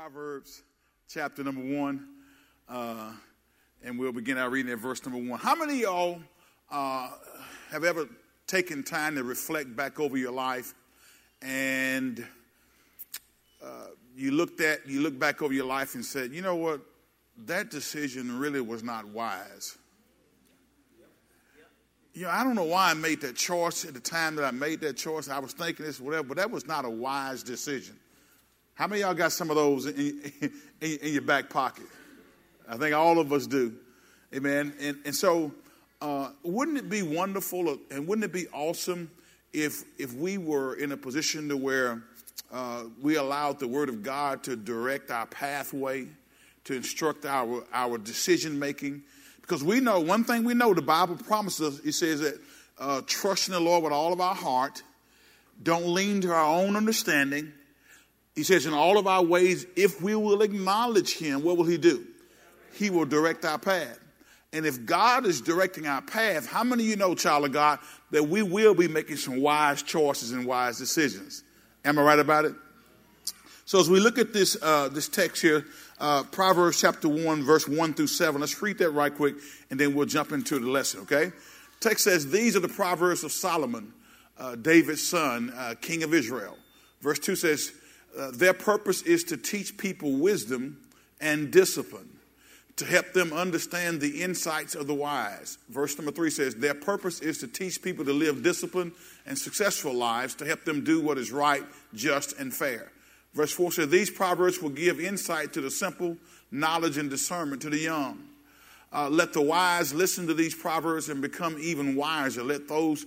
Proverbs chapter number one, uh, and we'll begin our reading at verse number one. How many of y'all uh, have ever taken time to reflect back over your life and uh, you looked at you look back over your life and said, you know what, that decision really was not wise. You know, I don't know why I made that choice at the time that I made that choice. I was thinking this, whatever, but that was not a wise decision. How many y'all got some of those in, in, in, your back pocket? I think all of us do. Amen. And, and so, uh, wouldn't it be wonderful and wouldn't it be awesome if, if we were in a position to where uh, we allowed the Word of God to direct our pathway, to instruct our, our decision making? Because we know, one thing we know, the Bible promises us, it says that uh, trust in the Lord with all of our heart, don't lean to our own understanding, he says, in all of our ways, if we will acknowledge him, what will he do? He will direct our path. And if God is directing our path, how many of you know, child of God, that we will be making some wise choices and wise decisions? Am I right about it? So as we look at this uh, this text here, uh, Proverbs chapter one, verse one through seven. Let's read that right quick, and then we'll jump into the lesson. Okay? Text says, "These are the proverbs of Solomon, uh, David's son, uh, king of Israel." Verse two says, uh, their purpose is to teach people wisdom and discipline, to help them understand the insights of the wise. Verse number three says, Their purpose is to teach people to live disciplined and successful lives, to help them do what is right, just, and fair. Verse 4 says, These proverbs will give insight to the simple, knowledge and discernment to the young. Uh, let the wise listen to these proverbs and become even wiser. Let those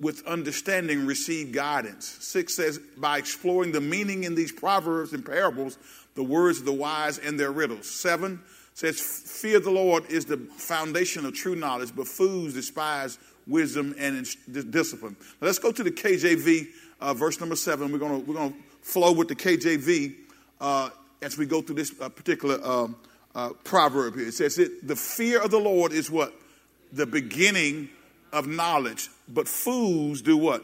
with understanding receive guidance. Six says, by exploring the meaning in these proverbs and parables, the words of the wise and their riddles. Seven says, fear the Lord is the foundation of true knowledge, but fools despise wisdom and discipline. Now let's go to the KJV, uh, verse number seven. We're going we're gonna flow with the KJV uh, as we go through this uh, particular um, uh, proverb here. It says, it, the fear of the Lord is what? The beginning of knowledge, but fools do what?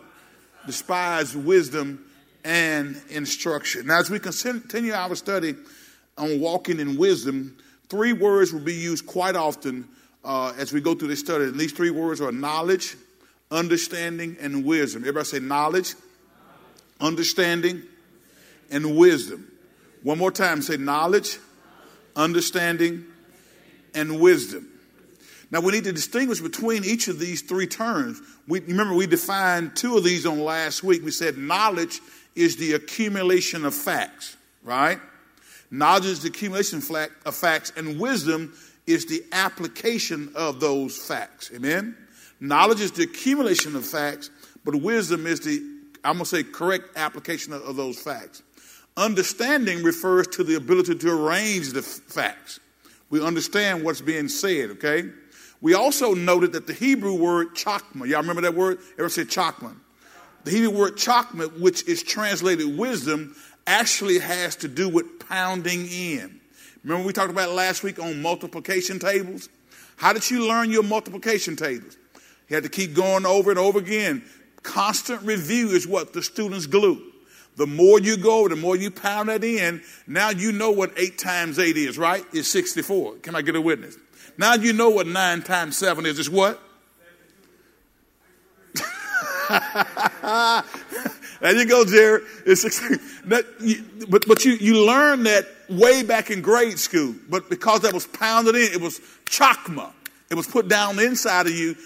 Despise wisdom and instruction. Now, as we continue our study on walking in wisdom, three words will be used quite often uh, as we go through this study. And these three words are knowledge, understanding, and wisdom. Everybody say knowledge, understanding, and wisdom. One more time, say knowledge, understanding, and wisdom. Now we need to distinguish between each of these three terms. We, remember, we defined two of these on last week. We said knowledge is the accumulation of facts, right? Knowledge is the accumulation of facts, and wisdom is the application of those facts. Amen? Knowledge is the accumulation of facts, but wisdom is the, I'm going to say, correct application of, of those facts. Understanding refers to the ability to arrange the f- facts. We understand what's being said, okay? We also noted that the Hebrew word chakma, y'all remember that word? Ever say chakma? The Hebrew word chakma, which is translated wisdom, actually has to do with pounding in. Remember we talked about last week on multiplication tables? How did you learn your multiplication tables? You had to keep going over and over again. Constant review is what the students glue. The more you go, the more you pound that in. Now you know what eight times eight is, right? It's 64. Can I get a witness? Now you know what nine times seven is. It's what? there you go, Jared. It's that, but but you, you learned that way back in grade school. But because that was pounded in, it was chakma. It was put down inside of you.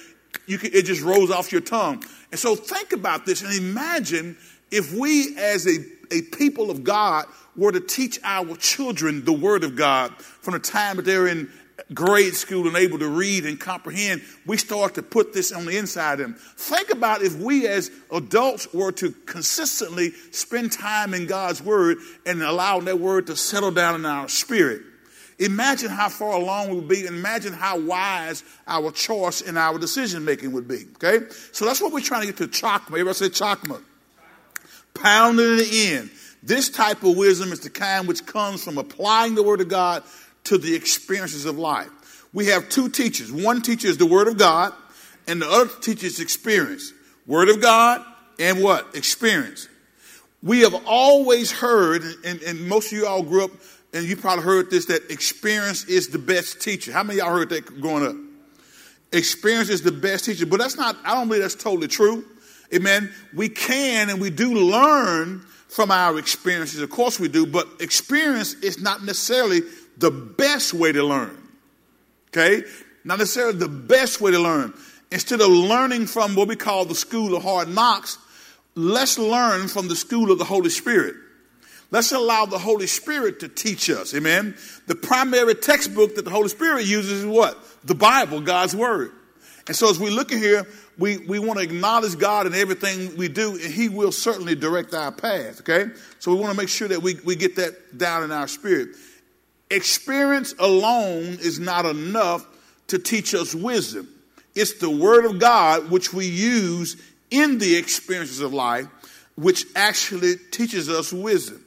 You it just rose off your tongue. And so think about this and imagine if we, as a, a people of God, were to teach our children the Word of God from the time that they're in grade school and able to read and comprehend, we start to put this on the inside of them. Think about if we as adults were to consistently spend time in God's Word and allow that Word to settle down in our spirit. Imagine how far along we would be. Imagine how wise our choice and our decision making would be. Okay? So that's what we're trying to get to chakma. Everybody say chakma. Pounding it in. The end. This type of wisdom is the kind which comes from applying the Word of God to the experiences of life. We have two teachers. One teacher is the Word of God, and the other teacher is experience. Word of God and what? Experience. We have always heard, and, and most of you all grew up and you probably heard this, that experience is the best teacher. How many y'all heard that growing up? Experience is the best teacher. But that's not, I don't believe that's totally true. Amen. We can and we do learn from our experiences. Of course we do, but experience is not necessarily the best way to learn. Okay? Not necessarily the best way to learn. Instead of learning from what we call the school of hard knocks, let's learn from the school of the Holy Spirit. Let's allow the Holy Spirit to teach us. Amen. The primary textbook that the Holy Spirit uses is what? The Bible, God's Word. And so as we look in here, we, we want to acknowledge God in everything we do, and He will certainly direct our path, okay? So we want to make sure that we, we get that down in our spirit. Experience alone is not enough to teach us wisdom. It's the Word of God which we use in the experiences of life, which actually teaches us wisdom.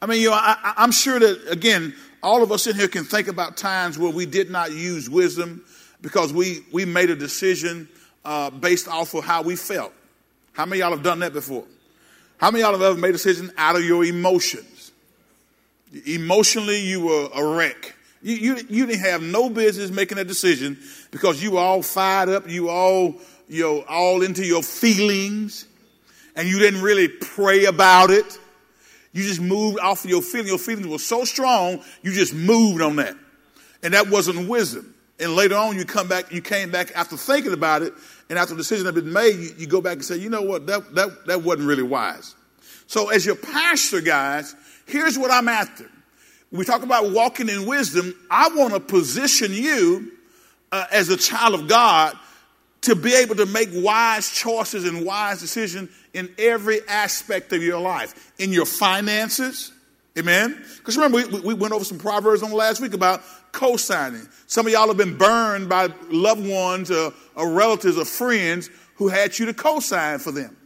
I mean, you know, I, I'm sure that, again, all of us in here can think about times where we did not use wisdom because we, we made a decision uh, based off of how we felt. How many y'all have done that before? How many y'all have ever made a decision out of your emotions? Emotionally, you were a wreck. You, you, you didn't have no business making a decision because you were all fired up, you all, you know, all into your feelings, and you didn't really pray about it. You just moved off of your feelings. Your feelings were so strong, you just moved on that. And that wasn't wisdom. And later on, you come back, you came back after thinking about it, and after the decision had been made, you, you go back and say, you know what, that, that, that wasn't really wise. So, as your pastor, guys, here's what I'm after. We talk about walking in wisdom, I want to position you uh, as a child of God to be able to make wise choices and wise decisions in every aspect of your life, in your finances. Amen. Because remember, we, we, went over some proverbs on last week about co-signing. Some of y'all have been burned by loved ones or, or relatives or friends who had you to co-sign for them,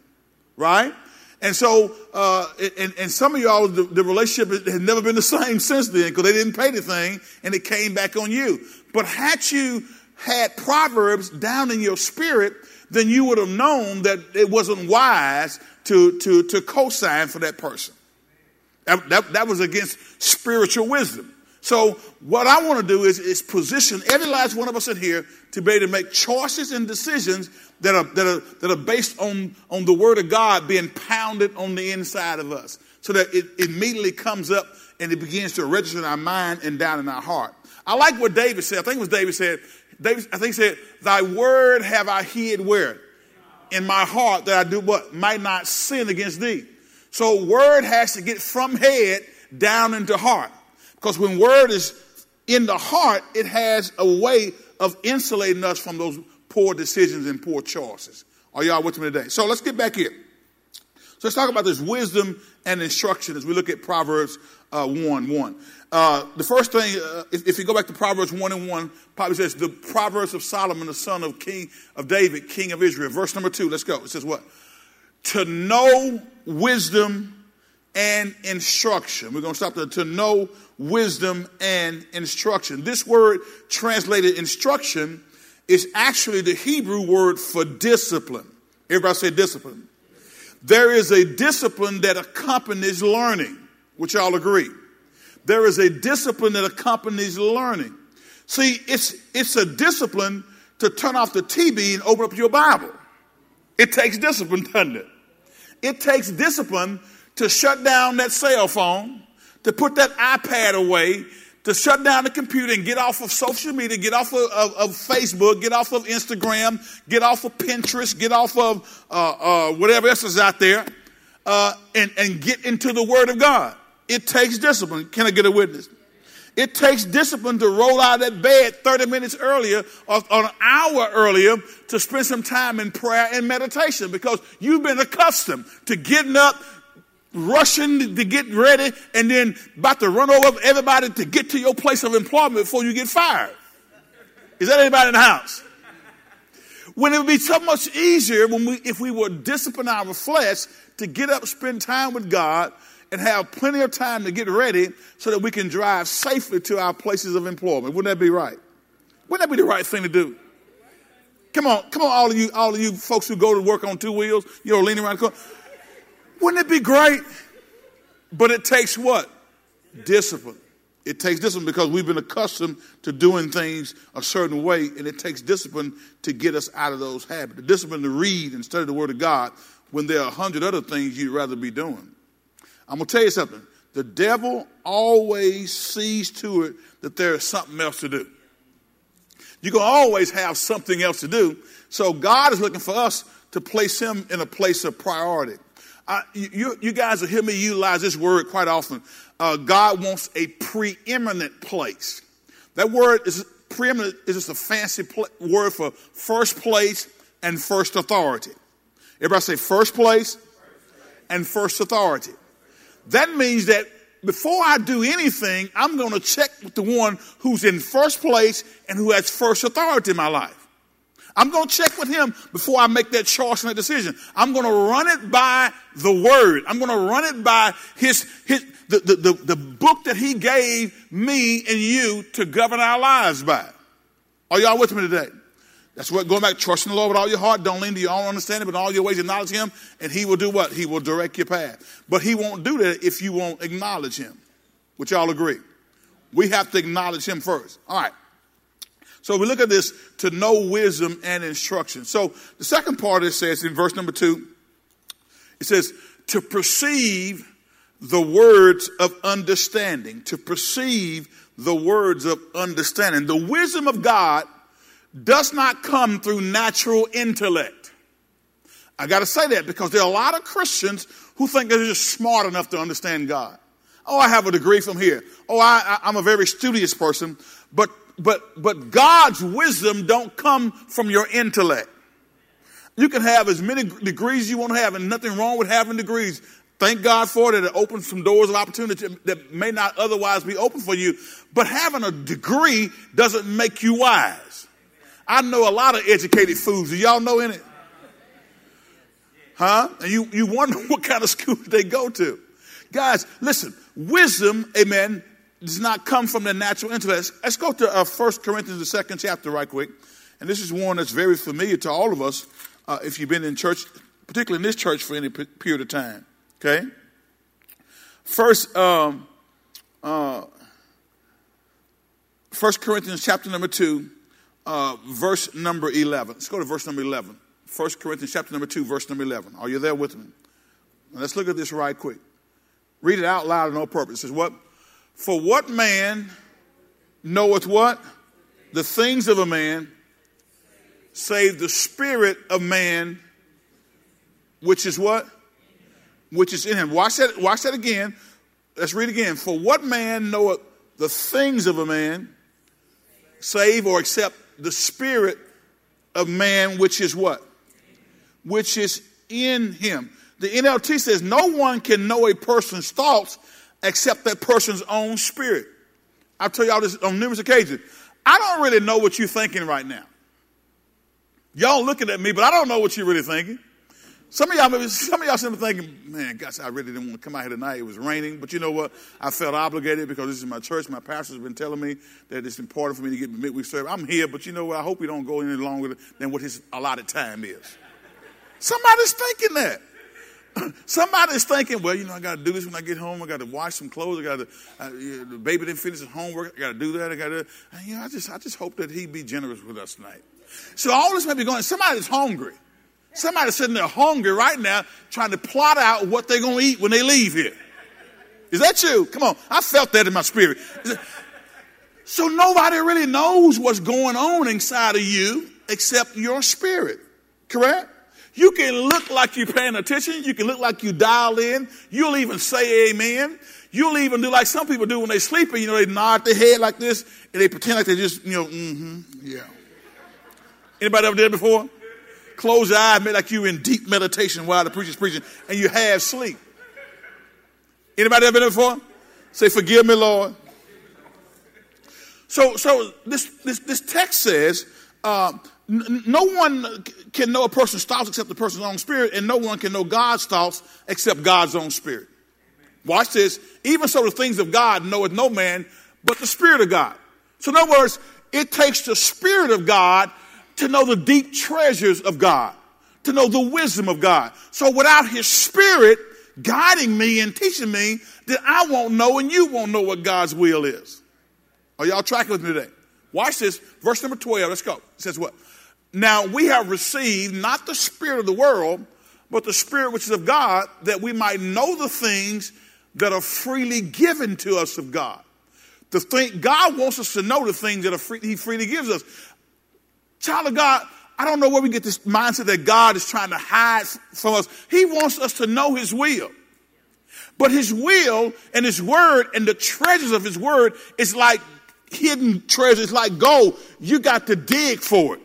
right? And so, uh, and, and, some of y'all, the, the, relationship has never been the same since then because they didn't pay the thing and it came back on you. But had you had Proverbs down in your spirit, then you would have known that it wasn't wise to, to, to co-sign for that person. That, that, that was against spiritual wisdom. So what I want to do is, is position every last one of us in here to be able to make choices and decisions that are, that are, that are based on, on the word of God being pounded on the inside of us so that it immediately comes up and it begins to register in our mind and down in our heart. I like what David said. I think it was David said, David, I think he said, thy word have I hid where? In my heart that I do what? Might not sin against thee. So word has to get from head down into heart. Because when word is in the heart, it has a way of insulating us from those poor decisions and poor choices. Are y'all with me today? So let's get back here. So let's talk about this wisdom and instruction as we look at Proverbs uh, 1 1. Uh, the first thing, uh, if, if, you go back to Proverbs 1 and 1, probably says the Proverbs of Solomon, the son of King of David, king of Israel. Verse number 2, let's go. It says what? To know wisdom and instruction. We're going to stop there. To know wisdom and instruction. This word translated instruction is actually the Hebrew word for discipline. Everybody say discipline. There is a discipline that accompanies learning, which I'll agree. There is a discipline that accompanies learning. See, it's, it's a discipline to turn off the TV and open up your Bible. It takes discipline, doesn't it? It takes discipline to shut down that cell phone, to put that iPad away, to shut down the computer and get off of social media, get off of, of, of Facebook, get off of Instagram, get off of Pinterest, get off of uh, uh, whatever else is out there, uh, and, and get into the Word of God. It takes discipline. Can I get a witness? It takes discipline to roll out of bed 30 minutes earlier or, or, an hour earlier to spend some time in prayer and meditation because you've been accustomed to getting up, rushing to get ready, and then about to run over everybody to get to your place of employment before you get fired. Is that anybody in the house? When it would be so much easier when we, if we would discipline our flesh to get up, spend time with God, and have plenty of time to get ready so that we can drive safely to our places of employment. Wouldn't that be right? Wouldn't that be the right thing to do? Come on, come on, all of you, all of you folks who go to work on two wheels, you know, leaning around the car. Wouldn't it be great? But it takes what? Discipline. It takes discipline because we've been accustomed to doing things a certain way, and it takes discipline to get us out of those habits. The discipline to read and study the Word of God when there are a hundred other things you'd rather be doing. I'm going to tell you something. The devil always sees to it that there is something else to do. You can always have something else to do. So God is looking for us to place him in a place of priority. Uh, you, you, guys will hear me utilize this word quite often. Uh, God wants a preeminent place. That word is preeminent is just a fancy pl- word for first place and first authority. Everybody say first place and first authority. That means that before I do anything, I'm going to check with the one who's in first place and who has first authority in my life. I'm going to check with him before I make that choice and that decision. I'm going to run it by the word. I'm going to run it by his, his, the, the, the, the book that he gave me and you to govern our lives by. Are y'all with me today? That's what going back, trusting the Lord with all your heart. Don't lean to your own understanding, but all your ways acknowledge Him, and He will do what? He will direct your path. But He won't do that if you won't acknowledge Him. Which y'all agree? We have to acknowledge Him first. All right. So we look at this to know wisdom and instruction. So the second part it says in verse number two, it says to perceive the words of understanding. To perceive the words of understanding. The wisdom of God does not come through natural intellect. I got to say that because there are a lot of Christians who think they're just smart enough to understand God. Oh, I have a degree from here. Oh, I, am a very studious person. But, but, but God's wisdom don't come from your intellect. You can have as many degrees you want to have, and nothing wrong with having degrees. Thank God for it. It opens some doors of opportunity that may not otherwise be open for you. But having a degree doesn't make you wise. I know a lot of educated fools. Do y'all know any? Huh? And you, you wonder what kind of school they go to. Guys, listen, wisdom, amen, does not come from the natural intellect. Let's go to uh, 1 Corinthians, the second chapter, right quick. And this is one that's very familiar to all of us uh, if you've been in church, particularly in this church for any period of time. Okay? First, um, uh, 1 Corinthians chapter number 2, uh, verse number 11. Let's go to verse number 11. 1 Corinthians chapter number 2, verse number 11. Are you there with me? Now let's look at this right quick. Read it out loud and no purpose. It says, What? For what man knoweth what? The things of a man, save the spirit of man, which is what? Which is in him. Watch that, watch that again. Let's read again. For what man knoweth the things of a man, save or accept the spirit of man, which is what? Which is in him. The NLT says no one can know a person's thoughts except that person's own spirit. I've told y'all this on numerous occasions. I don't really know what you're thinking right now. Y'all looking at me, but I don't know what you're really thinking. Some of y'all, some of y'all seem to thinking, man, gosh, I really didn't want to come out here tonight. It was raining, but you know what? I felt obligated because this is my church. My pastor's been telling me that it's important for me to get midweek service. I'm here, but you know what? I hope we don't go any longer than what his allotted time is. Somebody's thinking that. Somebody's thinking, well, you know, I got to do this when I get home. I got to wash some clothes. I got to, uh, the baby didn't finish his homework. I got to do that. I got to, you know, I just, I just hope that he'd be generous with us tonight. So all this may be going. Somebody's hungry. Somebody's sitting there hungry right now trying to plot out what they're going to eat when they leave here. Is that you? Come on. I felt that in my spirit. So nobody really knows what's going on inside of you except your spirit. Correct? You can look like you're paying attention. You can look like you dial in. You'll even say amen. You'll even do like some people do when they're sleeping. You know, they nod their head like this and they pretend like they just, you know, mm-hmm, yeah. Anybody ever did it before? Close your eyes, make like you're in deep meditation while the preacher's preaching, and you have sleep. Anybody ever been there before? Say, forgive me, Lord. So, so this, this, this text says, uh, no one can know a person's thoughts except the person's own spirit, and no one can know God's thoughts except God's own spirit. Watch this. Even so, the things of God knoweth no man but the Spirit of God. So, in other words, it takes the Spirit of God to know the deep treasures of God, to know the wisdom of God. So without his spirit, guiding me and teaching me that I won't know and you won't know what God's will is. Are y'all tracking with me today? Watch this. Verse number 12. Let's go. It says what? Now we have received not the spirit of the world, but the spirit which is of God, that we might know the things that are freely given to us of God. The thing, God wants us to know the things that are free, He freely gives us. Child of God, I don't know where we get this mindset that God is trying to hide from us. He wants us to know His will. But His will and His word and the treasures of His word is like hidden treasures, like gold. You got to dig for it.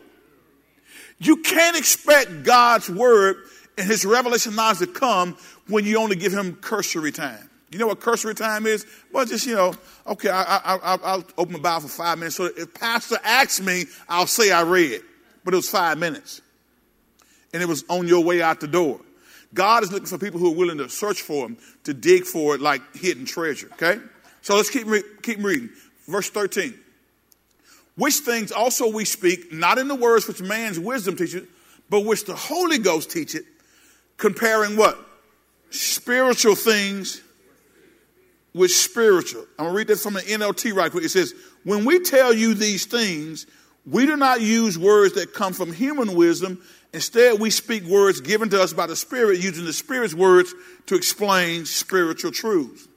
You can't expect God's word and His revelation knowledge to come when you only give Him cursory time. You know what cursory time is? Well, just, you know, okay, I, will open the Bible for five minutes. So if pastor asks me, I'll say I read. But it was five minutes. And it was on your way out the door. God is looking for people who are willing to search for Him, to dig for it like hidden treasure, okay? So let's keep, re- keep reading. Verse 13. Which things also we speak, not in the words which man's wisdom teaches, but which the Holy Ghost teacheth, comparing what? Spiritual things with spiritual. I'm going to read that from the NLT right quick. It says, When we tell you these things, we do not use words that come from human wisdom. Instead, we speak words given to us by the Spirit, using the Spirit's words to explain spiritual truths.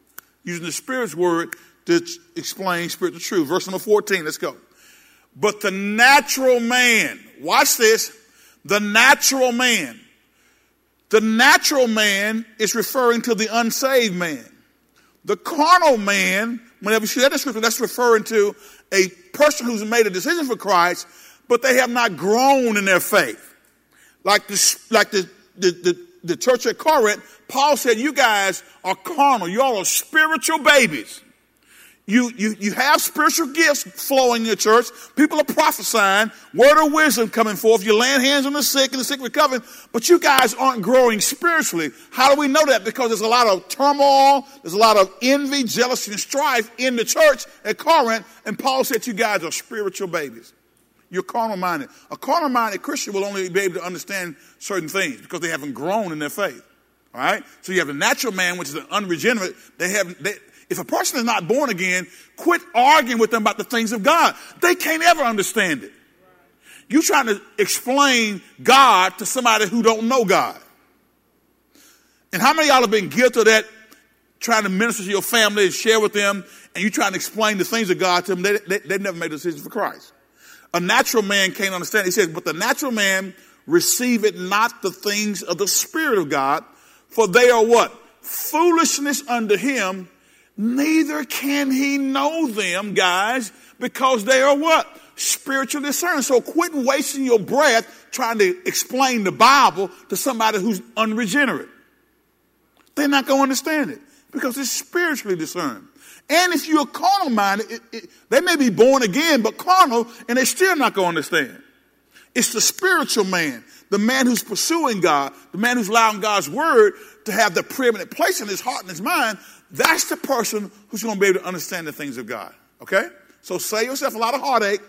Using the Spirit's word to explain spiritual truth. Verse number 14, let's go. But the natural man, watch this, the natural man. The natural man is referring to the unsaved man. The carnal man, whenever you see that scripture, that's referring to a person who's made a decision for Christ, but they have not grown in their faith. Like the, like the, the, the, the church at Corinth, Paul said, you guys are carnal. Y'all are spiritual babies. You, you, you have spiritual gifts flowing in your church. People are prophesying, word of wisdom coming forth. You're laying hands on the sick and the sick recovering, but you guys aren't growing spiritually. How do we know that? Because there's a lot of turmoil, there's a lot of envy, jealousy, and strife in the church at Corinth, and Paul said you guys are spiritual babies. You're carnal minded. A carnal minded Christian will only be able to understand certain things because they haven't grown in their faith. All right? So you have the natural man, which is an unregenerate. They have, they, if a person is not born again, quit arguing with them about the things of God. They can't ever understand it. You trying to explain God to somebody who don't know God. And how many y'all have been guilty of that, trying to minister to your family and share with them, and you trying to explain the things of God to them? They, they, they never made a decision for Christ. A natural man can't understand. He says, but the natural man receiveth not the things of the Spirit of God, for they are what? Foolishness unto him, neither can he know them, guys, because they are what? Spiritual discerned. So quit wasting your breath trying to explain the Bible to somebody who's unregenerate. They're not going to understand it because it's spiritually discerned. And if you're carnal minded, it, it, they may be born again, but carnal, and they're still not going to understand. It's the spiritual man, the man who's pursuing God, the man who's allowing God's word to have the preeminent place in his heart and his mind. That's the person who's going to be able to understand the things of God. Okay? So save yourself a lot of heartache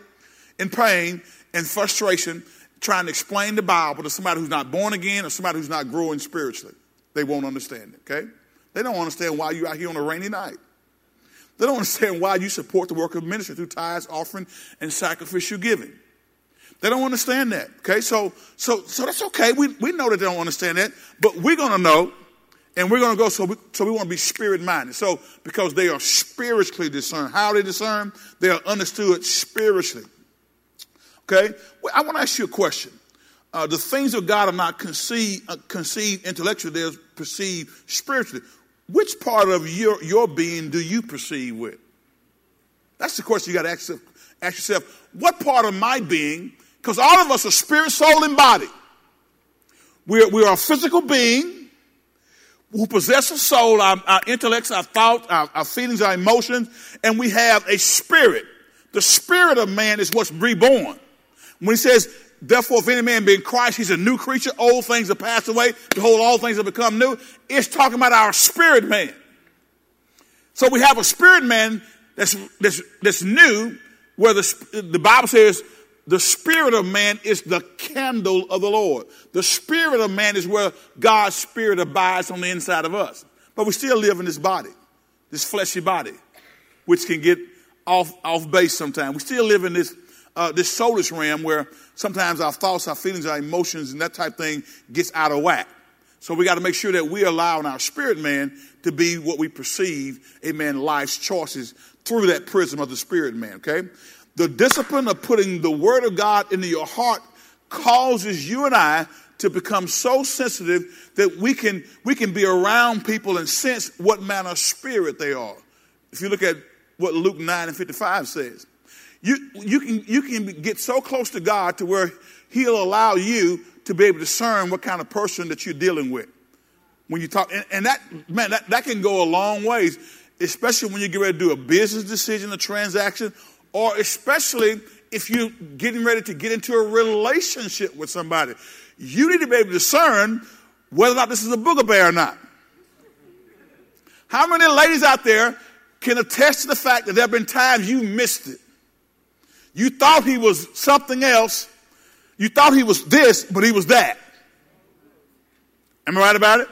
and pain and frustration trying to explain the Bible to somebody who's not born again or somebody who's not growing spiritually. They won't understand it, okay? They don't understand why you're out here on a rainy night. They don't understand why you support the work of ministry through tithes, offering, and sacrificial giving. They don't understand that. Okay, so so so that's okay. We we know that they don't understand that, but we're gonna know, and we're gonna go. So we, so we want to be spirit minded. So because they are spiritually discerned. How they discern? They are understood spiritually. Okay, well, I want to ask you a question. Uh, the things of God are not conceived, uh, conceived intellectually; they're perceived spiritually. Which part of your, your being do you perceive with? That's the question you got to ask, ask yourself. What part of my being, because all of us are spirit, soul, and body. We're, we are a physical being who possess a soul, our, our intellects, our thoughts, our, our feelings, our emotions, and we have a spirit. The spirit of man is what's reborn. When he says Therefore, if any man be in Christ, he's a new creature. Old things have passed away. Behold, all things have become new. It's talking about our spirit man. So we have a spirit man that's, that's, that's new, where the, the Bible says the spirit of man is the candle of the Lord. The spirit of man is where God's spirit abides on the inside of us. But we still live in this body, this fleshy body, which can get off, off base sometimes. We still live in this, uh, this soulless realm where sometimes our thoughts, our feelings, our emotions, and that type of thing gets out of whack. So we got to make sure that we allow our spirit man to be what we perceive, amen, life's choices through that prism of the spirit man, okay? The discipline of putting the word of God into your heart causes you and I to become so sensitive that we can, we can be around people and sense what manner of spirit they are. If you look at what Luke 9 and 55 says, you, you, can, you can get so close to God to where He'll allow you to be able to discern what kind of person that you're dealing with. When you talk, and, and that, man, that, that can go a long ways, especially when you get ready to do a business decision, a transaction, or especially if you're getting ready to get into a relationship with somebody. You need to be able to discern whether or not this is a booger bear or not. How many ladies out there can attest to the fact that there have been times you missed it? You thought he was something else. You thought he was this, but he was that. Am I right about it?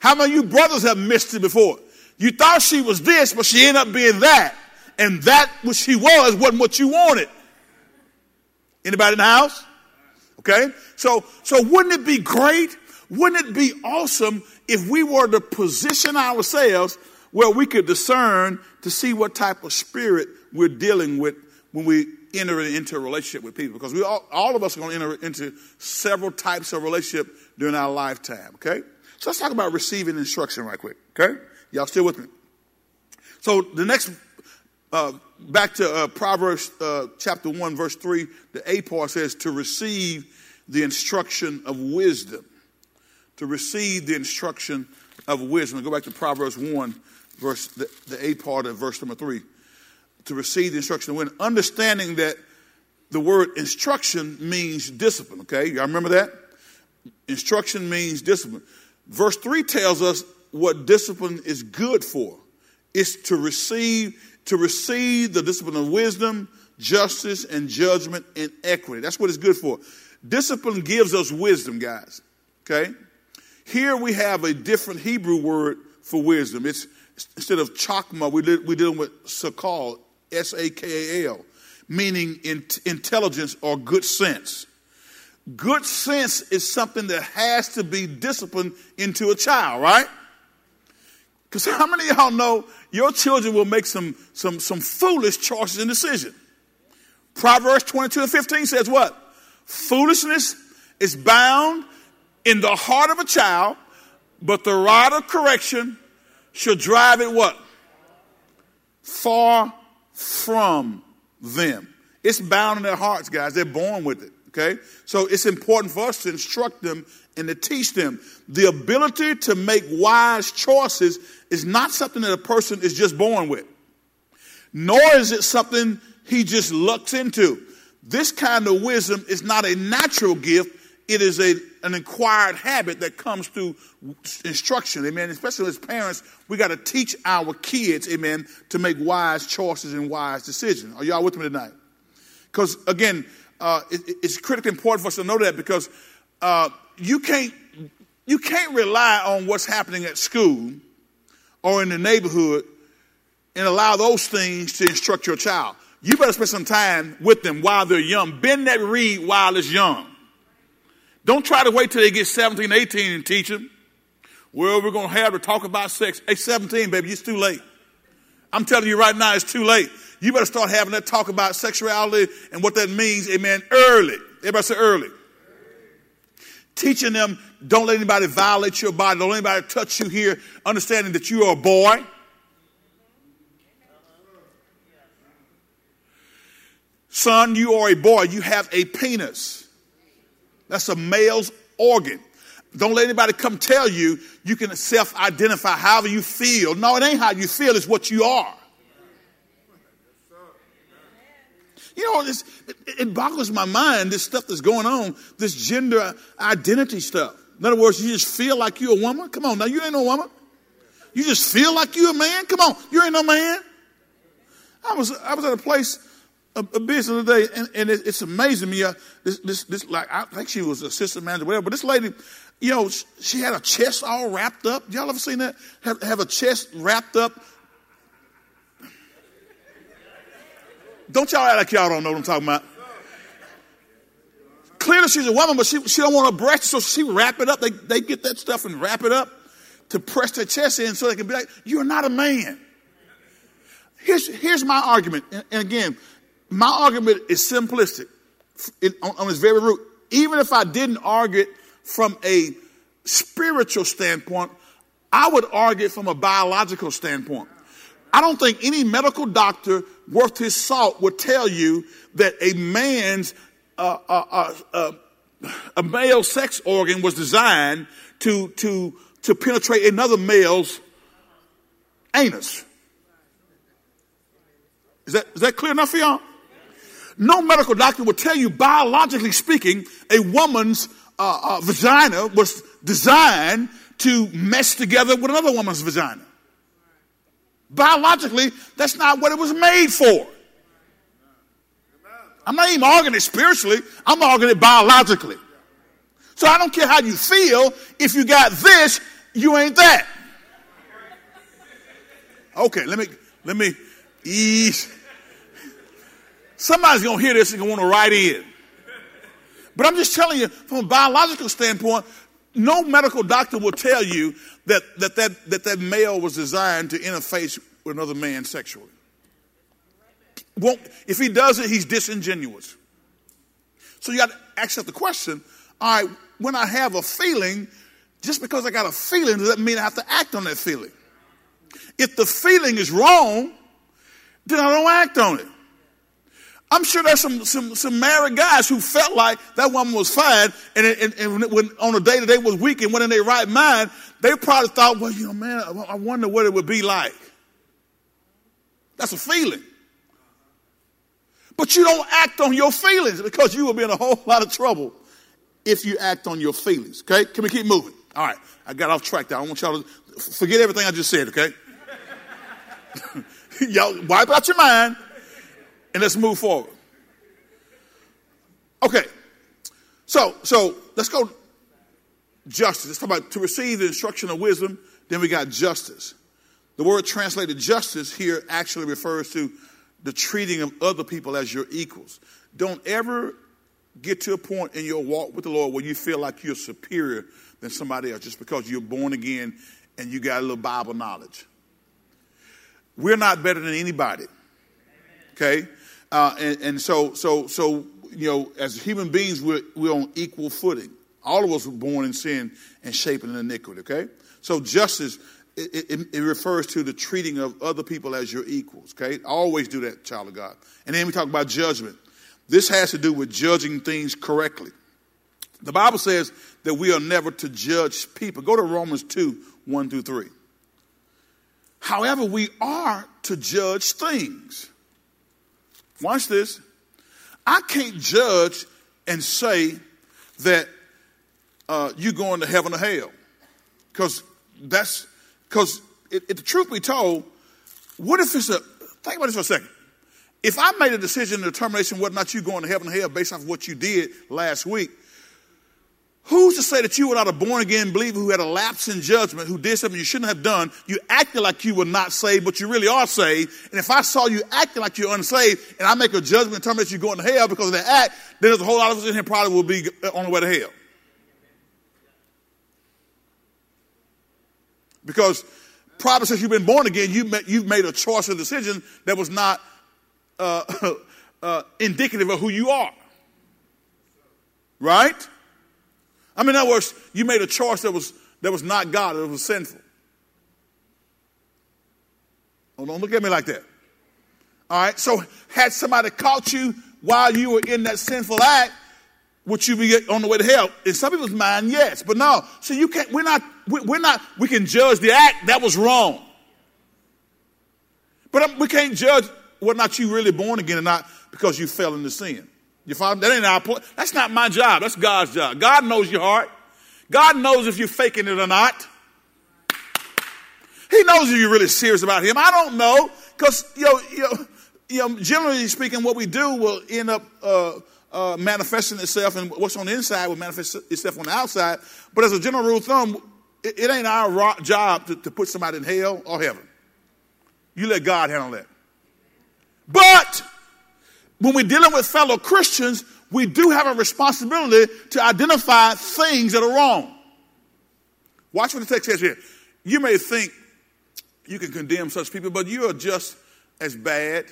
How many of you brothers have missed it before? You thought she was this, but she ended up being that. And that which she was wasn't what you wanted. Anybody in the house? Okay? So, so wouldn't it be great? Wouldn't it be awesome if we were to position ourselves where we could discern to see what type of spirit we're dealing with when we enter into a relationship with people? Because we all, all of us are going to enter into several types of relationship during our lifetime. Okay? So let's talk about receiving instruction right quick. Okay? Y'all still with me? So the next, uh, back to uh, Proverbs uh, chapter 1, verse 3, the A part says to receive the instruction of wisdom. To receive the instruction of wisdom. Go back to Proverbs 1, verse, the, the A part of verse number 3. To receive the instruction of wisdom. Understanding that the word instruction means discipline, okay? Y'all remember that? Instruction means discipline. Verse 3 tells us what discipline is good for. It's to receive to receive the discipline of wisdom, justice, and judgment and equity. That's what it's good for. Discipline gives us wisdom, guys. Okay? Here we have a different Hebrew word for wisdom. It's instead of chakma, we we're dealing with sakal, S A K A L, meaning in, intelligence or good sense. Good sense is something that has to be disciplined into a child, right? Because how many of y'all know your children will make some, some, some foolish choices and decisions? Proverbs 22 and 15 says what? Foolishness is bound in the heart of a child, but the rod of correction shall drive it what? Far from them. It's bound in their hearts, guys. They're born with it. Okay? So it's important for us to instruct them and to teach them. The ability to make wise choices is not something that a person is just born with, nor is it something he just looks into. This kind of wisdom is not a natural gift, it is a, an acquired habit that comes through instruction. Amen. Especially as parents, we got to teach our kids, amen, to make wise choices and wise decisions. Are y'all with me tonight? Because again, uh, it, it's critically important for us to know that because uh, you can't you can't rely on what's happening at school or in the neighborhood and allow those things to instruct your child. You better spend some time with them while they're young. Bend that reed while it's young. Don't try to wait till they get 17, 18 and teach them. Well, we're going to have to talk about sex. Hey, 17, baby, it's too late. I'm telling you right now, it's too late. You better start having that talk about sexuality and what that means, amen, early. Everybody say early. Teaching them, don't let anybody violate your body, don't let anybody touch you here, understanding that you are a boy. Son, you are a boy. You have a penis. That's a male's organ. Don't let anybody come tell you you can self identify however you feel. No, it ain't how you feel, it's what you are. You know, it, it boggles my mind, this stuff that's going on, this gender identity stuff. In other words, you just feel like you're a woman? Come on, now you ain't no woman. You just feel like you're a man? Come on, you ain't no man. I was, I was at a place a, a business today, and, and it, it's amazing me. Uh, this, this, this, like, I think she was a assistant manager, whatever. But this lady, you know, she had a chest all wrapped up. Y'all ever seen that? Have, have a chest wrapped up. Don't y'all act like y'all don't know what I'm talking about. Clearly, she's a woman, but she, she don't want a breast, so she wrap it up. They, they get that stuff and wrap it up to press their chest in so they can be like, "You're not a man." Here's, here's my argument. And, and again, my argument is simplistic it, on, on its very root. Even if I didn't argue it from a spiritual standpoint, I would argue from a biological standpoint. I don't think any medical doctor worth his salt would tell you that a man's uh, uh, uh, uh a male sex organ was designed to to to penetrate another male's anus. Is that, is that clear enough for y'all? No medical doctor would tell you, biologically speaking, a woman's uh, uh, vagina was designed to mesh together with another woman's vagina. Biologically, that's not what it was made for. I'm not even arguing it spiritually, I'm arguing it biologically. So I don't care how you feel, if you got this, you ain't that. Okay, let me let me ease Somebody's to hear this and gonna want to write in. But I'm just telling you, from a biological standpoint, no medical doctor will tell you that that, that, that, that male was designed to interface with another man sexually. Won't, if he does it, he's disingenuous. So you got to ask the question, all right, when I have a feeling, just because I got a feeling doesn't mean I have to act on that feeling. If the feeling is wrong, then I don't act on it. I'm sure there's some, some, some married guys who felt like that woman was fine, and, and, and when, on a day that they was weak and went in their right mind, they probably thought, well, you know, man, I wonder what it would be like. That's a feeling. But you don't act on your feelings because you will be in a whole lot of trouble if you act on your feelings. Okay? Can we keep moving? All right. I got off track there. I want y'all to forget everything I just said, okay? y'all wipe out your mind and let's move forward. Okay. So, so let's go justice. Let's talk about to receive the instruction of wisdom. Then we got justice. The word translated justice here actually refers to the treating of other people as your equals. Don't ever get to a point in your walk with the Lord where you feel like you're superior than somebody else just because you're born again and you got a little Bible knowledge. We're not better than anybody. Okay? Uh, and, and, so, so, so, you know, as human beings, we're, we're on equal footing. All of us were born in sin and shaped in iniquity, okay? So justice, it, it, it, refers to the treating of other people as your equals, okay? Always do that, child of God. And then we talk about judgment. This has to do with judging things correctly. The Bible says that we are never to judge people. Go to Romans 2, 1 through 3. However, we are to judge things. Watch this. I can't judge and say that uh, you're going to heaven or hell. Because that's, because the truth be told, what if it's a, think about this for a second. If I made a decision, a determination whether or not you're going to heaven or hell based off of what you did last week, Who's to say that you were not a born again believer who had a lapse in judgment, who did something you shouldn't have done? You acted like you were not saved, but you really are saved. And if I saw you acting like you're unsaved and I make a judgment and tell me that you're going to hell because of that act, then there's a whole lot of us in here probably will be on the way to hell. Because probably since you've been born again, you you've made a choice, a decision that was not uh, uh, indicative of who you are. Right? I mean, in other words, you made a choice that was, that was not God, it was sinful. Oh, don't look at me like that. All right, so had somebody caught you while you were in that sinful act, would you be on the way to hell? In some people's mind, yes, but no. So you can't. We're not. We're not. We can judge the act that was wrong, but we can't judge whether or not you really born again or not because you fell into sin. You follow? That ain't our point. That's not my job. That's God's job. God knows your heart. God knows if you're faking it or not. He knows if you're really serious about Him. I don't know because you know, you know you know, generally speaking, what we do will end up uh, uh, manifesting itself, and what's on the inside will manifest itself on the outside. But as a general rule of thumb, it, it ain't our job to, to put somebody in hell or heaven. You let God handle that. But when we're dealing with fellow Christians, we do have a responsibility to identify things that are wrong. Watch what the text says here. You may think you can condemn such people, but you are just as bad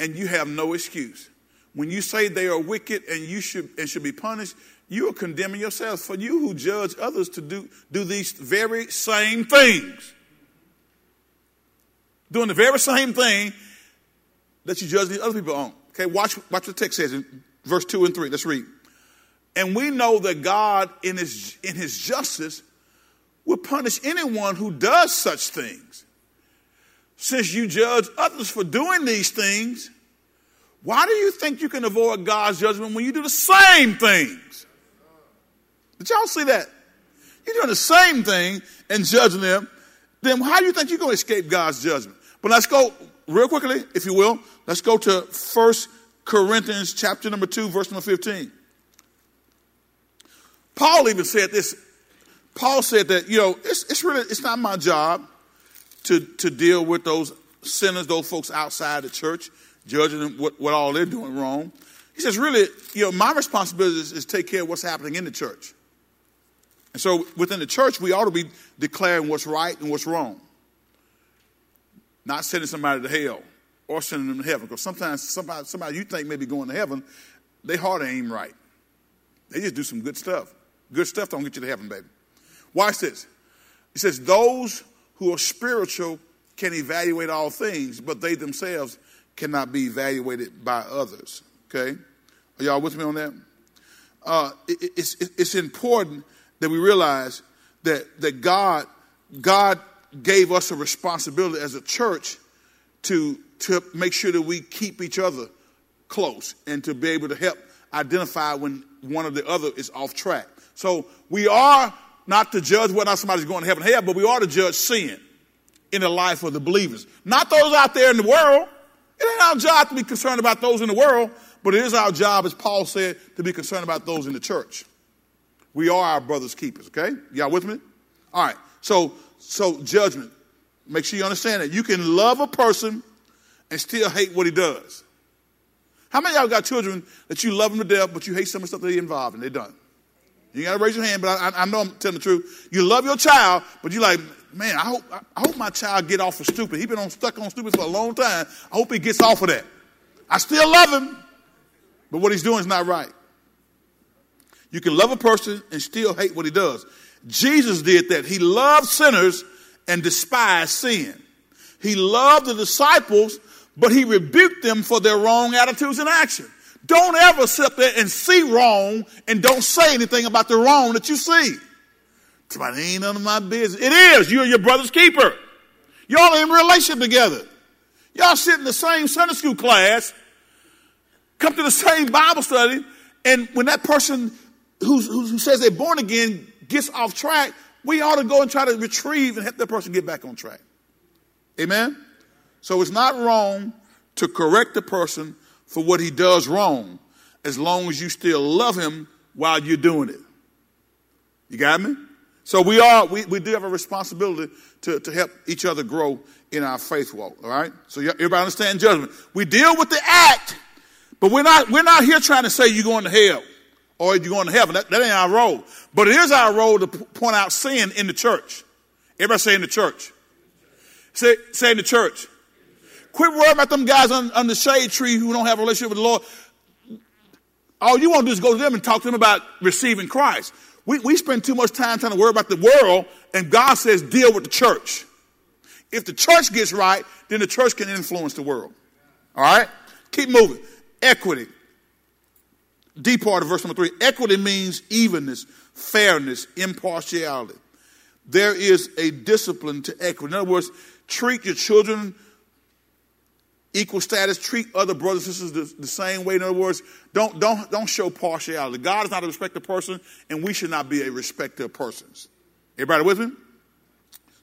and you have no excuse. When you say they are wicked and you should and should be punished, you are condemning yourself. For you who judge others to do, do these very same things. Doing the very same thing that you judge these other people on. Okay, watch, watch what the text says in verse 2 and 3. Let's read. And we know that God, in his, in his justice, will punish anyone who does such things. Since you judge others for doing these things, why do you think you can avoid God's judgment when you do the same things? Did y'all see that? You're doing the same thing and judging them. Then how do you think you're going to escape God's judgment? But let's go real quickly, if you will. Let's go to First Corinthians chapter number 2, verse number 15. Paul even said this. Paul said that, you know, it's, it's really, it's not my job to, to deal with those sinners, those folks outside the church, judging them what, what all they're doing wrong. He says, really, you know, my responsibility is, is take care of what's happening in the church. And so within the church, we ought to be declaring what's right and what's wrong. Not sending somebody to hell or sending them to heaven. Because sometimes somebody, somebody you think may be going to heaven, they heart aim right. They just do some good stuff. Good stuff don't get you to heaven, baby. Watch this. It says, Those who are spiritual can evaluate all things, but they themselves cannot be evaluated by others. Okay? Are y'all with me on that? Uh, it, it's, it's important that we realize that, that God, God gave us a responsibility as a church to, to make sure that we keep each other close and to be able to help identify when one or the other is off track. So we are not to judge whether or somebody's going to heaven or hell, but we are to judge sin in the life of the believers. Not those out there in the world. It ain't our job to be concerned about those in the world, but it is our job, as Paul said, to be concerned about those in the church. We are our brother's keepers, okay? Y'all with me? All right. So, so judgment. Make sure you understand that. You can love a person and still hate what he does. How many y'all got children that you love them to death, but you hate some of the stuff they involved and they're done? You got to raise your hand, but I, I, know I'm telling the truth. You love your child, but you're like, man, I hope, I hope my child get off of stupid. He's been on, stuck on stupid for a long time. I hope he gets off of that. I still love him, but what he's doing is not right. You can love a person and still hate what he does. Jesus did that. He loved sinners and despised sin. He loved the disciples, but he rebuked them for their wrong attitudes and action. Don't ever sit there and see wrong and don't say anything about the wrong that you see. Somebody ain't none of my business. It is. You're your brother's keeper. Y'all in relationship together. Y'all sit in the same Sunday school class, come to the same Bible study, and when that person who, who says they're born again gets off track, we ought to go and try to retrieve and help that person get back on track. Amen? So it's not wrong to correct the person for what he does wrong as long as you still love him while you're doing it. You got me? So we are, we, we do have a responsibility to, to help each other grow in our faith walk. All right? So everybody understand judgment. We deal with the act, but we're not, we're not here trying to say you're going to hell or you're going to heaven. That, that ain't our role. But it is our role to point out sin in the church. Everybody say in the church. Say, say in the church. Quit worrying about them guys on, on the shade tree who don't have a relationship with the Lord. All you want to do is go to them and talk to them about receiving Christ. We, we spend too much time trying to worry about the world, and God says deal with the church. If the church gets right, then the church can influence the world. All right? Keep moving. Equity. D part of verse number three. Equity means evenness, fairness, impartiality. There is a discipline to equity. In other words, treat your children equal status, treat other brothers and sisters the, the, same way. In other words, don't, don't, don't show partiality. God is not a respecter person, and we should not be a respecter persons. Everybody with me?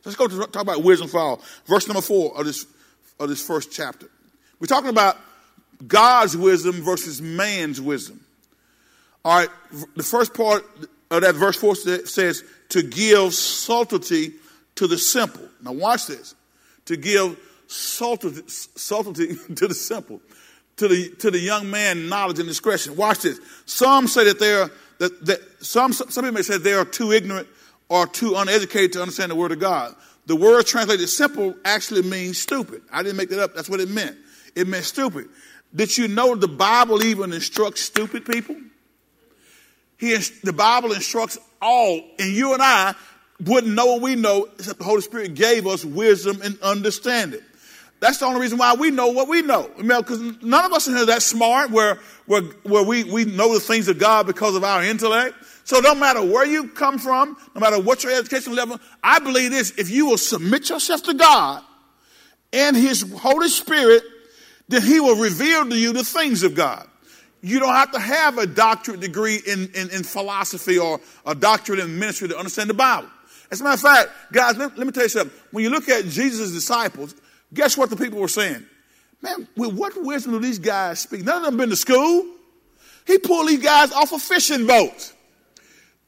Let's go to talk about wisdom for all. Verse number four of this, of this first chapter. We're talking about God's wisdom versus man's wisdom. All right, the first part of that verse 4 says, to give subtlety to the simple. Now, watch this. To give subtlety, subtlety to the simple, to the, to the young man, knowledge and discretion. Watch this. Some say that they're, that, that some, some people may say they are too ignorant or too uneducated to understand the word of God. The word translated simple actually means stupid. I didn't make that up. That's what it meant. It meant stupid. Did you know the Bible even instructs stupid people? He, the Bible instructs all, and you and I wouldn't know what we know except the Holy Spirit gave us wisdom and understanding. That's the only reason why we know what we know. Because none of us in are that smart where, where, where we, we know the things of God because of our intellect. So no matter where you come from, no matter what your education level, I believe this, if you will submit yourself to God and His Holy Spirit, then He will reveal to you the things of God. You don't have to have a doctorate degree in, in, in philosophy or a doctorate in ministry to understand the Bible. As a matter of fact, guys, let, let me tell you something. When you look at Jesus' disciples, guess what the people were saying? Man, with what wisdom do these guys speak? None of them been to school. He pulled these guys off of fishing boats.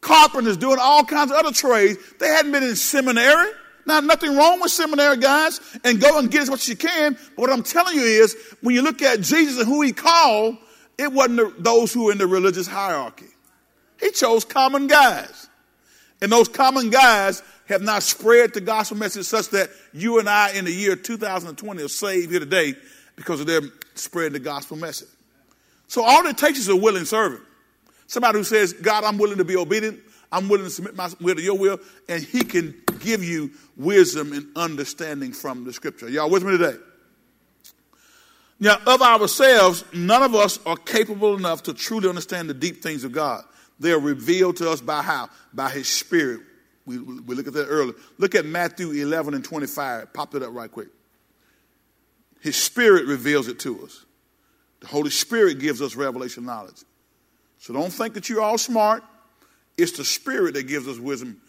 Carpenters doing all kinds of other trades. They hadn't been in seminary. Now, nothing wrong with seminary guys and go and get as much as you can. But what I'm telling you is, when you look at Jesus and who he called, it wasn't the, those who were in the religious hierarchy. He chose common guys. And those common guys have not spread the gospel message such that you and I in the year 2020 are saved here today because of them spreading the gospel message. So all it takes is a willing servant. Somebody who says, God, I'm willing to be obedient. I'm willing to submit my will to your will. And he can give you wisdom and understanding from the scripture. Y'all with me today? Now, of ourselves, none of us are capable enough to truly understand the deep things of God. They are revealed to us by how? By His Spirit. We, we look at that earlier. Look at Matthew 11 and 25. Pop it up right quick. His Spirit reveals it to us. The Holy Spirit gives us revelation knowledge. So don't think that you're all smart. It's the Spirit that gives us wisdom.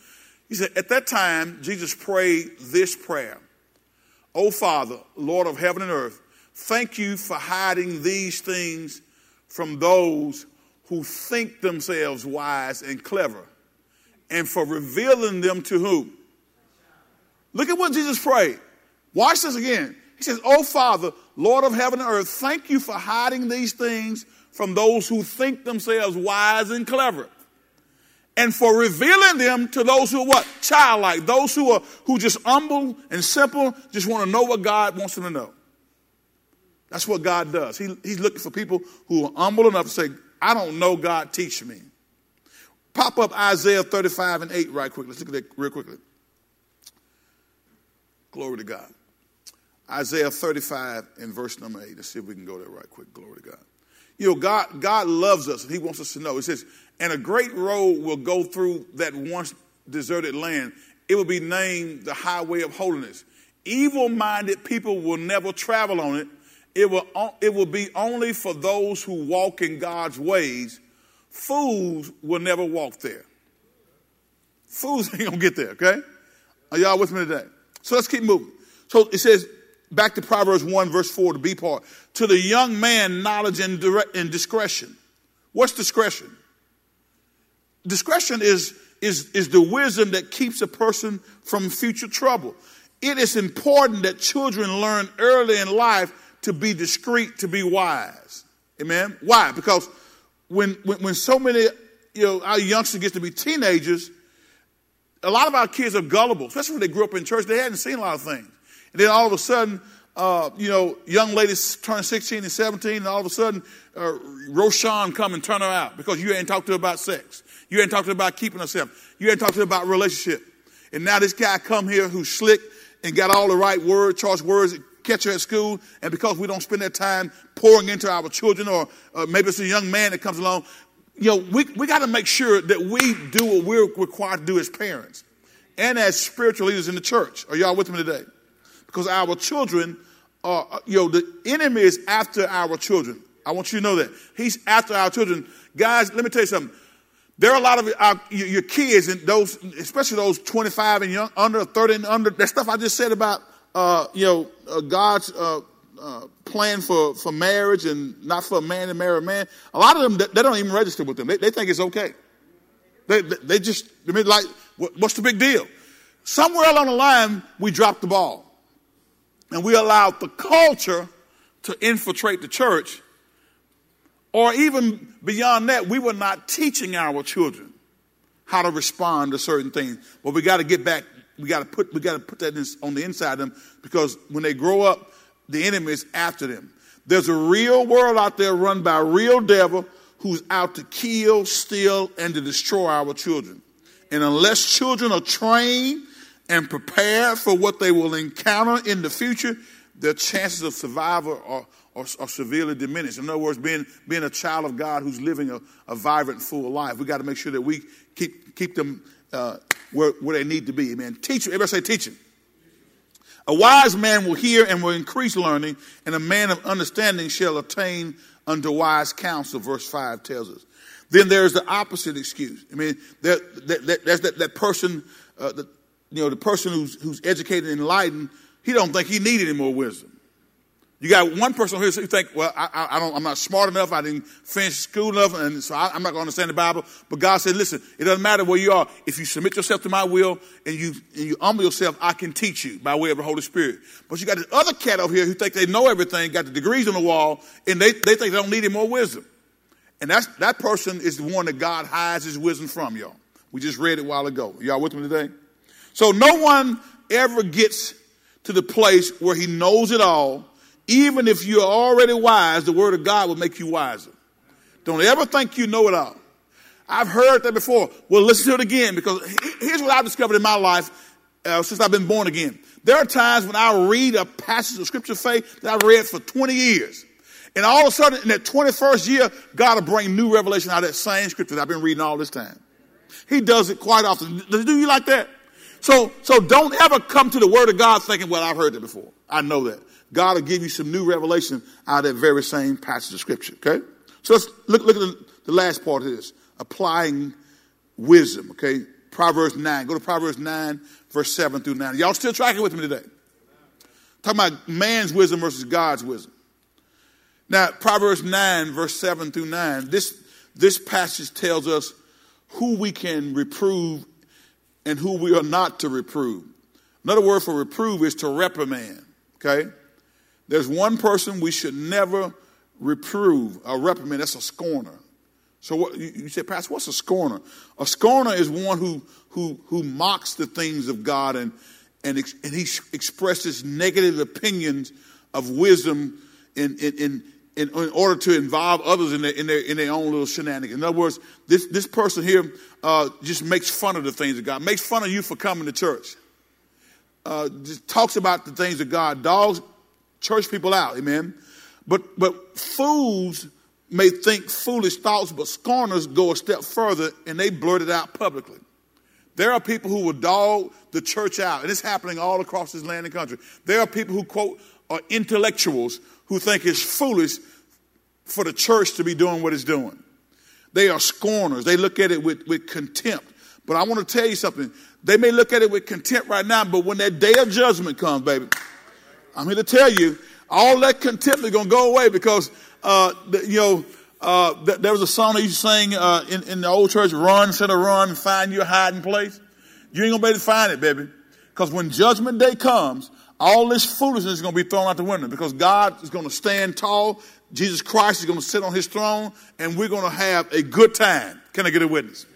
He said, at that time, Jesus prayed this prayer O Father, Lord of heaven and earth, Thank you for hiding these things from those who think themselves wise and clever, and for revealing them to who? Look at what Jesus prayed. Watch this again. He says, Oh Father, Lord of heaven and earth, thank you for hiding these things from those who think themselves wise and clever. And for revealing them to those who are what? Childlike. Those who are who just humble and simple, just want to know what God wants them to know. That's what God does. He, he's looking for people who are humble enough to say, I don't know, God, teach me. Pop up Isaiah 35 and 8 right quick. Let's look at that real quickly. Glory to God. Isaiah 35 and verse number 8. Let's see if we can go there right quick. Glory to God. You know, God, God loves us and He wants us to know. He says, and a great road will go through that once deserted land. It will be named the highway of holiness. Evil minded people will never travel on it it will, it will be only for those who walk in God's ways. Fools will never walk there. Fools ain't gonna get there, okay? Are y'all with me today? So let's keep moving. So it says, back to Proverbs 1, verse 4, to be part. To the young man, knowledge and, direct, and discretion. What's discretion? Discretion is, is, is the wisdom that keeps a person from future trouble. It is important that children learn early in life to be discreet, to be wise. Amen. Why? Because when, when, when so many, you know, our youngsters get to be teenagers, a lot of our kids are gullible, especially when they grew up in church. They hadn't seen a lot of things. And then all of a sudden, uh, you know, young ladies turn 16 and 17, and all of a sudden, uh, Roshan come and turn her out because you ain't talked to her about sex. You ain't talked to her about keeping herself. You ain't talked to her about relationship. And now this guy come here who's slick and got all the right words, choice words, catch her at school, and because we don't spend that time pouring into our children, or uh, maybe it's a young man that comes along, you know, we, we got to make sure that we do what we're required to do as parents and as spiritual leaders in the church. Are y'all with me today? Because our children are, uh, you know, the enemy is after our children. I want you to know that. He's after our children. Guys, let me tell you something. There are a lot of our, your kids and those, especially those 25 and young, under 30 and under, that stuff I just said about uh, you know, uh, God's uh, uh plan for, for marriage and not for a man to marry a man, a lot of them, they don't even register with them. They, they think it's okay. They, they, they just, like, what's the big deal? Somewhere along the line, we dropped the ball. And we allowed the culture to infiltrate the church. Or even beyond that, we were not teaching our children how to respond to certain things. But we got to get back. We got to put we got to put that in, on the inside of them because when they grow up, the enemy is after them. There's a real world out there run by a real devil who's out to kill, steal, and to destroy our children. And unless children are trained and prepared for what they will encounter in the future, their chances of survival are, are, are, severely diminished. In other words, being, being a child of God who's living a, a vibrant, full life, we got to make sure that we keep, keep them uh, where, where they need to be. Amen. Teach Everybody say teaching. A wise man will hear and will increase learning, and a man of understanding shall attain unto wise counsel, verse 5 tells us. Then there's the opposite excuse. I mean, that, that, that, that, person, uh, the, you know, the person who's, who's educated and enlightened, he don't think he needs any more wisdom. You got one person here who think, well, I, I, don't, I'm not smart enough. I didn't finish school enough, and so I, am not going to understand the Bible. But God said, listen, it doesn't matter where you are. If you submit yourself to my will and you and you humble yourself, I can teach you by way of the Holy Spirit. But you got this other cat over here who think they know everything, got the degrees on the wall, and they, they think they don't need any more wisdom. And that's, that person is the one that God hides his wisdom from, y'all. We just read it a while ago. Y'all with me today? So no one ever gets to the place where he knows it all even if you're already wise, the word of God will make you wiser. Don't ever think you know it all. I've heard that before. Well, listen to it again because here's what I've discovered in my life uh, since I've been born again. There are times when I read a passage of scripture faith that I've read for 20 years. And all of a sudden, in that 21st year, God will bring new revelation out of that same scripture that I've been reading all this time. He does it quite often. Do you like that? So, so don't ever come to the word of God thinking, well, I've heard it before. I know that. God will give you some new revelation out of that very same passage of scripture. Okay? So let's look, look at the, the last part of this. Applying wisdom. Okay? Proverbs 9. Go to Proverbs 9, verse 7 through 9. Y'all still tracking with me today? Talking about man's wisdom versus God's wisdom. Now, Proverbs 9, verse 7 through 9, this, this passage tells us who we can reprove and who we are not to reprove. Another word for reprove is to reprimand. Okay? There's one person we should never reprove or reprimand. That's a scorner. So what, you say, Pastor, what's a scorner? A scorner is one who who who mocks the things of God and and, ex, and he expresses negative opinions of wisdom in in, in in, in, order to involve others in their, in their, in their own little shenanigans. In other words, this, this person here uh, just makes fun of the things of God, makes fun of you for coming to church, uh, just talks about the things of God. Dogs church people out, amen. But but fools may think foolish thoughts, but scorners go a step further and they blurt it out publicly. There are people who will dog the church out, and it's happening all across this land and country. There are people who quote are intellectuals who think it's foolish for the church to be doing what it's doing. They are scorners. They look at it with, with contempt. But I want to tell you something. They may look at it with contempt right now, but when that day of judgment comes, baby, I'm here to tell you, all that contempt is going to go away because, uh, you know, uh, th- there was a song that you sang uh, in, in the old church, run, a run, find your hiding place. You ain't going to be able to find it, baby. Because when judgment day comes, all this foolishness is going to be thrown out the window because God is going to stand tall. Jesus Christ is going to sit on his throne and we're going to have a good time. Can I get a witness?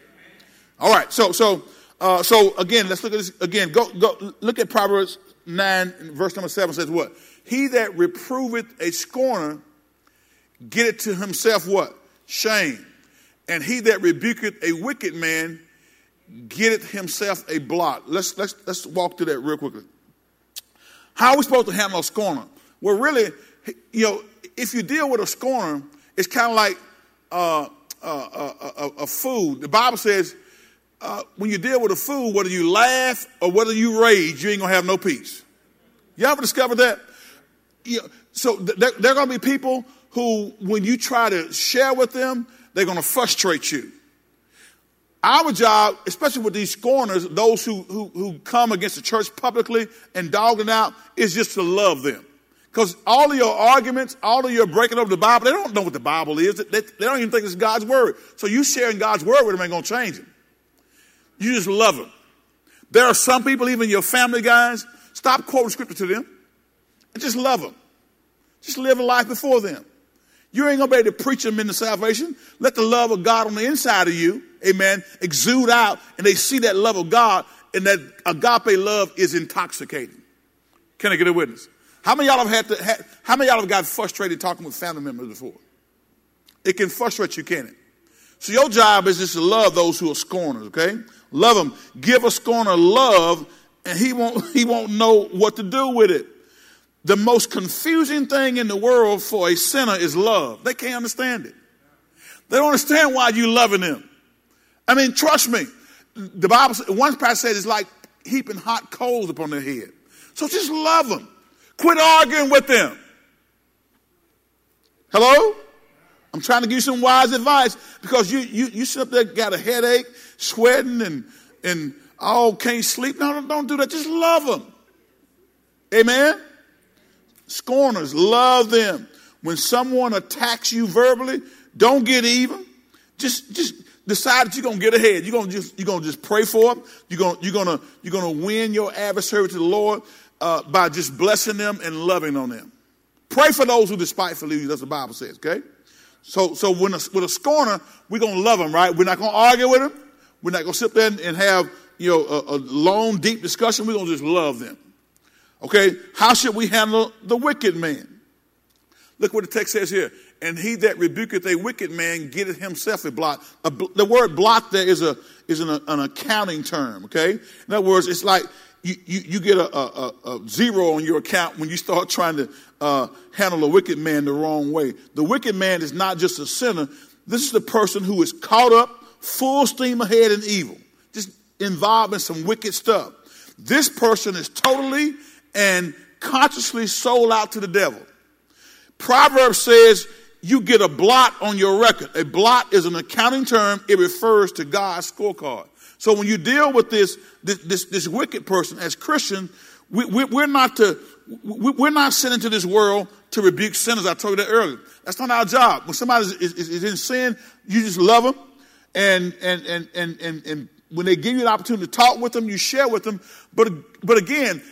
All right. So, so, uh, so again, let's look at this again. Go, go, look at Proverbs 9, verse number 7 says what? He that reproveth a scorner getteth to himself what? Shame. And he that rebuketh a wicked man getteth himself a blot. Let's, let's, let's walk through that real quickly. How are we supposed to handle a scorner? Well, really, you know, if you deal with a scorner, it's kind of like uh, uh, uh, uh, a food. The Bible says uh, when you deal with a fool, whether you laugh or whether you rage, you ain't gonna have no peace. You ever discovered that? You know, so th- there, there are gonna be people who, when you try to share with them, they're gonna frustrate you. Our job, especially with these scorners, those who, who, who come against the church publicly and dogging out, is just to love them. Because all of your arguments, all of your breaking up the Bible, they don't know what the Bible is. They, they don't even think it's God's word. So you sharing God's word with them ain't going to change them. You just love them. There are some people, even your family guys, stop quoting scripture to them and just love them. Just live a life before them. You ain't gonna be able to preach them into salvation. Let the love of God on the inside of you, amen, exude out, and they see that love of God, and that agape love is intoxicating. Can I get a witness? How many y'all have had to? How many y'all have got frustrated talking with family members before? It can frustrate you, can it? So your job is just to love those who are scorners. Okay, love them. Give a scorner love, and he won't he won't know what to do with it. The most confusing thing in the world for a sinner is love. They can't understand it. They don't understand why you loving them. I mean, trust me. The Bible, one passage said it's like heaping hot coals upon their head. So just love them. Quit arguing with them. Hello? I'm trying to give you some wise advice because you you you sit up there got a headache, sweating and and oh can't sleep. No, don't do that. Just love them. Amen. Scorners, love them. When someone attacks you verbally, don't get even. Just, just decide that you're gonna get ahead. You're gonna just, you're gonna just pray for them. You're gonna, you're gonna, you're gonna win your adversary to the Lord uh, by just blessing them and loving on them. Pray for those who despitefully use. That's what the Bible says. Okay. So, so when a, with a scorner, we're gonna love them, right? We're not gonna argue with them. We're not gonna sit there and have you know a, a long, deep discussion. We're gonna just love them. Okay, how should we handle the wicked man? Look what the text says here. And he that rebuketh a wicked man getteth himself a blot. A, the word blot there is a is an, an, accounting term. Okay, in other words, it's like you, you, you get a, a, a, zero on your account when you start trying to uh, handle a wicked man the wrong way. The wicked man is not just a sinner. This is the person who is caught up, full steam ahead in evil, just involved in some wicked stuff. This person is totally and consciously sold out to the devil. Proverbs says you get a blot on your record. A blot is an accounting term. It refers to God's scorecard. So when you deal with this, this, this, this wicked person as Christian, we, we, we're not to, we, we're not sent into this world to rebuke sinners. I told you that earlier. That's not our job. When somebody is, is, is in sin, you just love them and, and, and, and, and, and when they give you an opportunity to talk with them, you share with them. But, but again,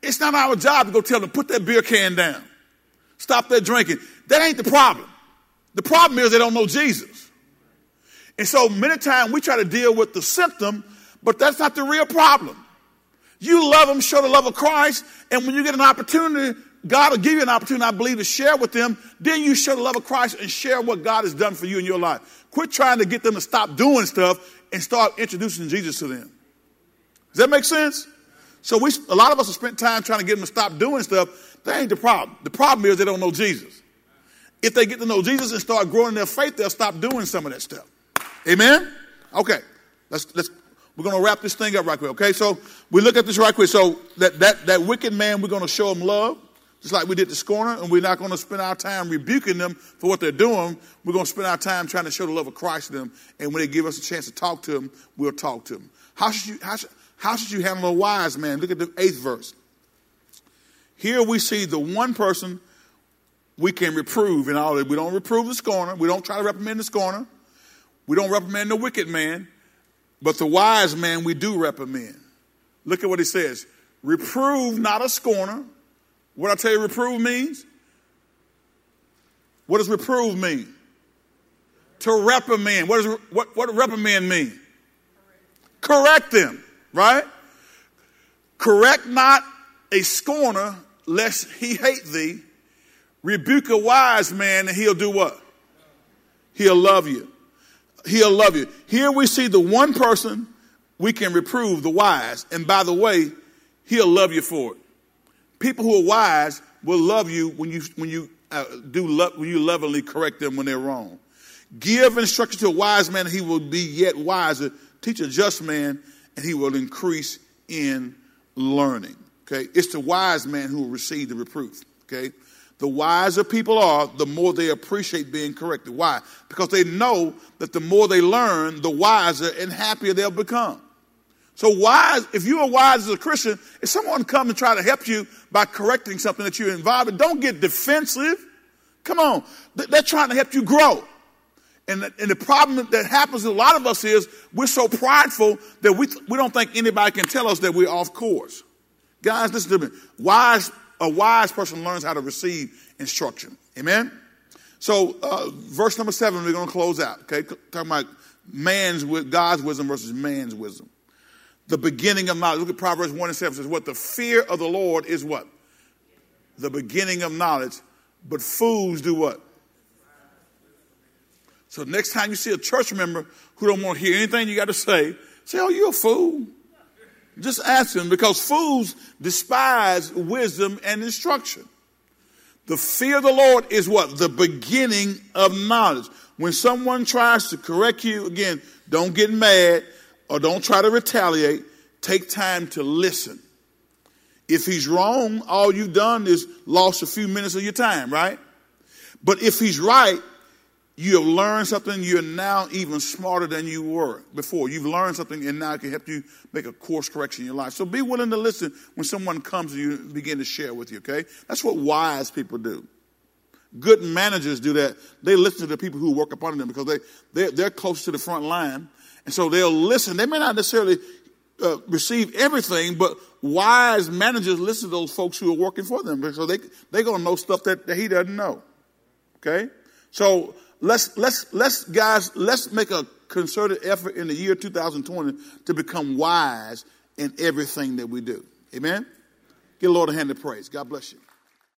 it's not our job to go tell them, put that beer can down. Stop that drinking. That ain't the problem. The problem is they don't know Jesus. And so many times we try to deal with the symptom, but that's not the real problem. You love them, show the love of Christ, and when you get an opportunity, God will give you an opportunity, I believe, to share with them. Then you show the love of Christ and share what God has done for you in your life. Quit trying to get them to stop doing stuff and start introducing Jesus to them. Does that make sense? So we, a lot of us have spent time trying to get them to stop doing stuff. That ain't the problem. The problem is they don't know Jesus. If they get to know Jesus and start growing their faith, they'll stop doing some of that stuff. Amen? Okay. Let's, let's, we're going to wrap this thing up right quick. Okay. So we look at this right quick. So that, that, that wicked man, we're going to show him love. Just like we did the scorner, and we're not going to spend our time rebuking them for what they're doing. We're going to spend our time trying to show the love of Christ to them. And when they give us a chance to talk to them, we'll talk to them. How should you, how should, how should you handle a wise man? Look at the eighth verse. Here we see the one person we can reprove in all that. We don't reprove the scorner. We don't try to reprimand the scorner. We don't reprimand the wicked man. But the wise man we do reprimand. Look at what he says. Reprove not a scorner. What I tell you reprove means? What does reprove mean? To reprimand. What does what, what reprimand mean? Correct them right? Correct not a scorner, lest he hate thee. Rebuke a wise man, and he'll do what? He'll love you. He'll love you. Here we see the one person we can reprove, the wise. And by the way, he'll love you for it. People who are wise will love you when you, when you uh, do love, when you lovingly correct them when they're wrong. Give instruction to a wise man, and he will be yet wiser. Teach a just man, and he will increase in learning. Okay, it's the wise man who will receive the reproof. Okay, the wiser people are, the more they appreciate being corrected. Why? Because they know that the more they learn, the wiser and happier they'll become. So wise, if you are wise as a Christian, if someone comes and try to help you by correcting something that you're involved in, don't get defensive. Come on. They're trying to help you grow. And the, and the problem that happens to a lot of us is we're so prideful that we, we don't think anybody can tell us that we're off course. Guys, listen to me. Wise, a wise person learns how to receive instruction. Amen? So, uh, verse number seven, we're going to close out. Okay, talking about man's with God's wisdom versus man's wisdom. The beginning of knowledge. Look at Proverbs one and seven. Says, "What the fear of the Lord is what the beginning of knowledge, but fools do what." So next time you see a church member who don't want to hear anything you got to say, say, "Oh, you're a fool." Just ask him because fools despise wisdom and instruction. The fear of the Lord is what? The beginning of knowledge. When someone tries to correct you, again, don't get mad or don't try to retaliate. Take time to listen. If he's wrong, all you've done is lost a few minutes of your time, right? But if he's right, you have learned something. You're now even smarter than you were before. You've learned something, and now it can help you make a course correction in your life. So be willing to listen when someone comes to you and begin to share with you, okay? That's what wise people do. Good managers do that. They listen to the people who work upon them because they, they're, they're close to the front line. And so they'll listen. They may not necessarily uh, receive everything, but wise managers listen to those folks who are working for them because they, they're to know stuff that, that he doesn't know. Okay? So let's let's let's guys let's make a concerted effort in the year 2020 to become wise in everything that we do. Amen. Give the Lord a hand of praise. God bless you.